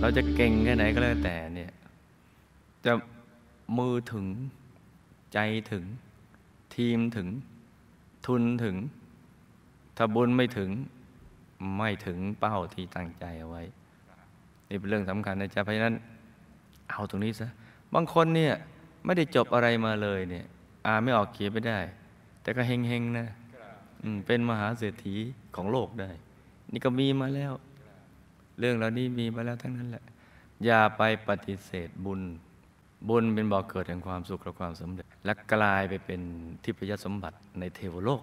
เราจะเก่งแค่ไหนก็แล้วแต่เนี่ยจะมือถึงใจถึง ทีมถึง ทุนถึง ถ้าบุญไม่ถึงไม่ถึงเป้าที่ตั้งใจเอาไว้ นี่เป็นเรื่องสำคัญนะจ๊ะเพราะฉะนั้น เอาตรงนี้ซะบางคนเนี่ยไม่ได้จบอะไรมาเลยเนี่ย อ่านไม่ออกเขียนไม่ได้ แต่ก็เฮงๆนะเป็นมหาเศรษฐีของโลกได้ นี่ก็มีมาแล้ว เรื่องเหล่านี้มีมาแล้วทั้งนั้นแหละ อย่าไปปฏิเสธบุญ บุญเป็นบ่อกเกิดแห่งความสุขและความสำเร็จ และกลายไปเป็นทิพยสมบัติในเทวโลก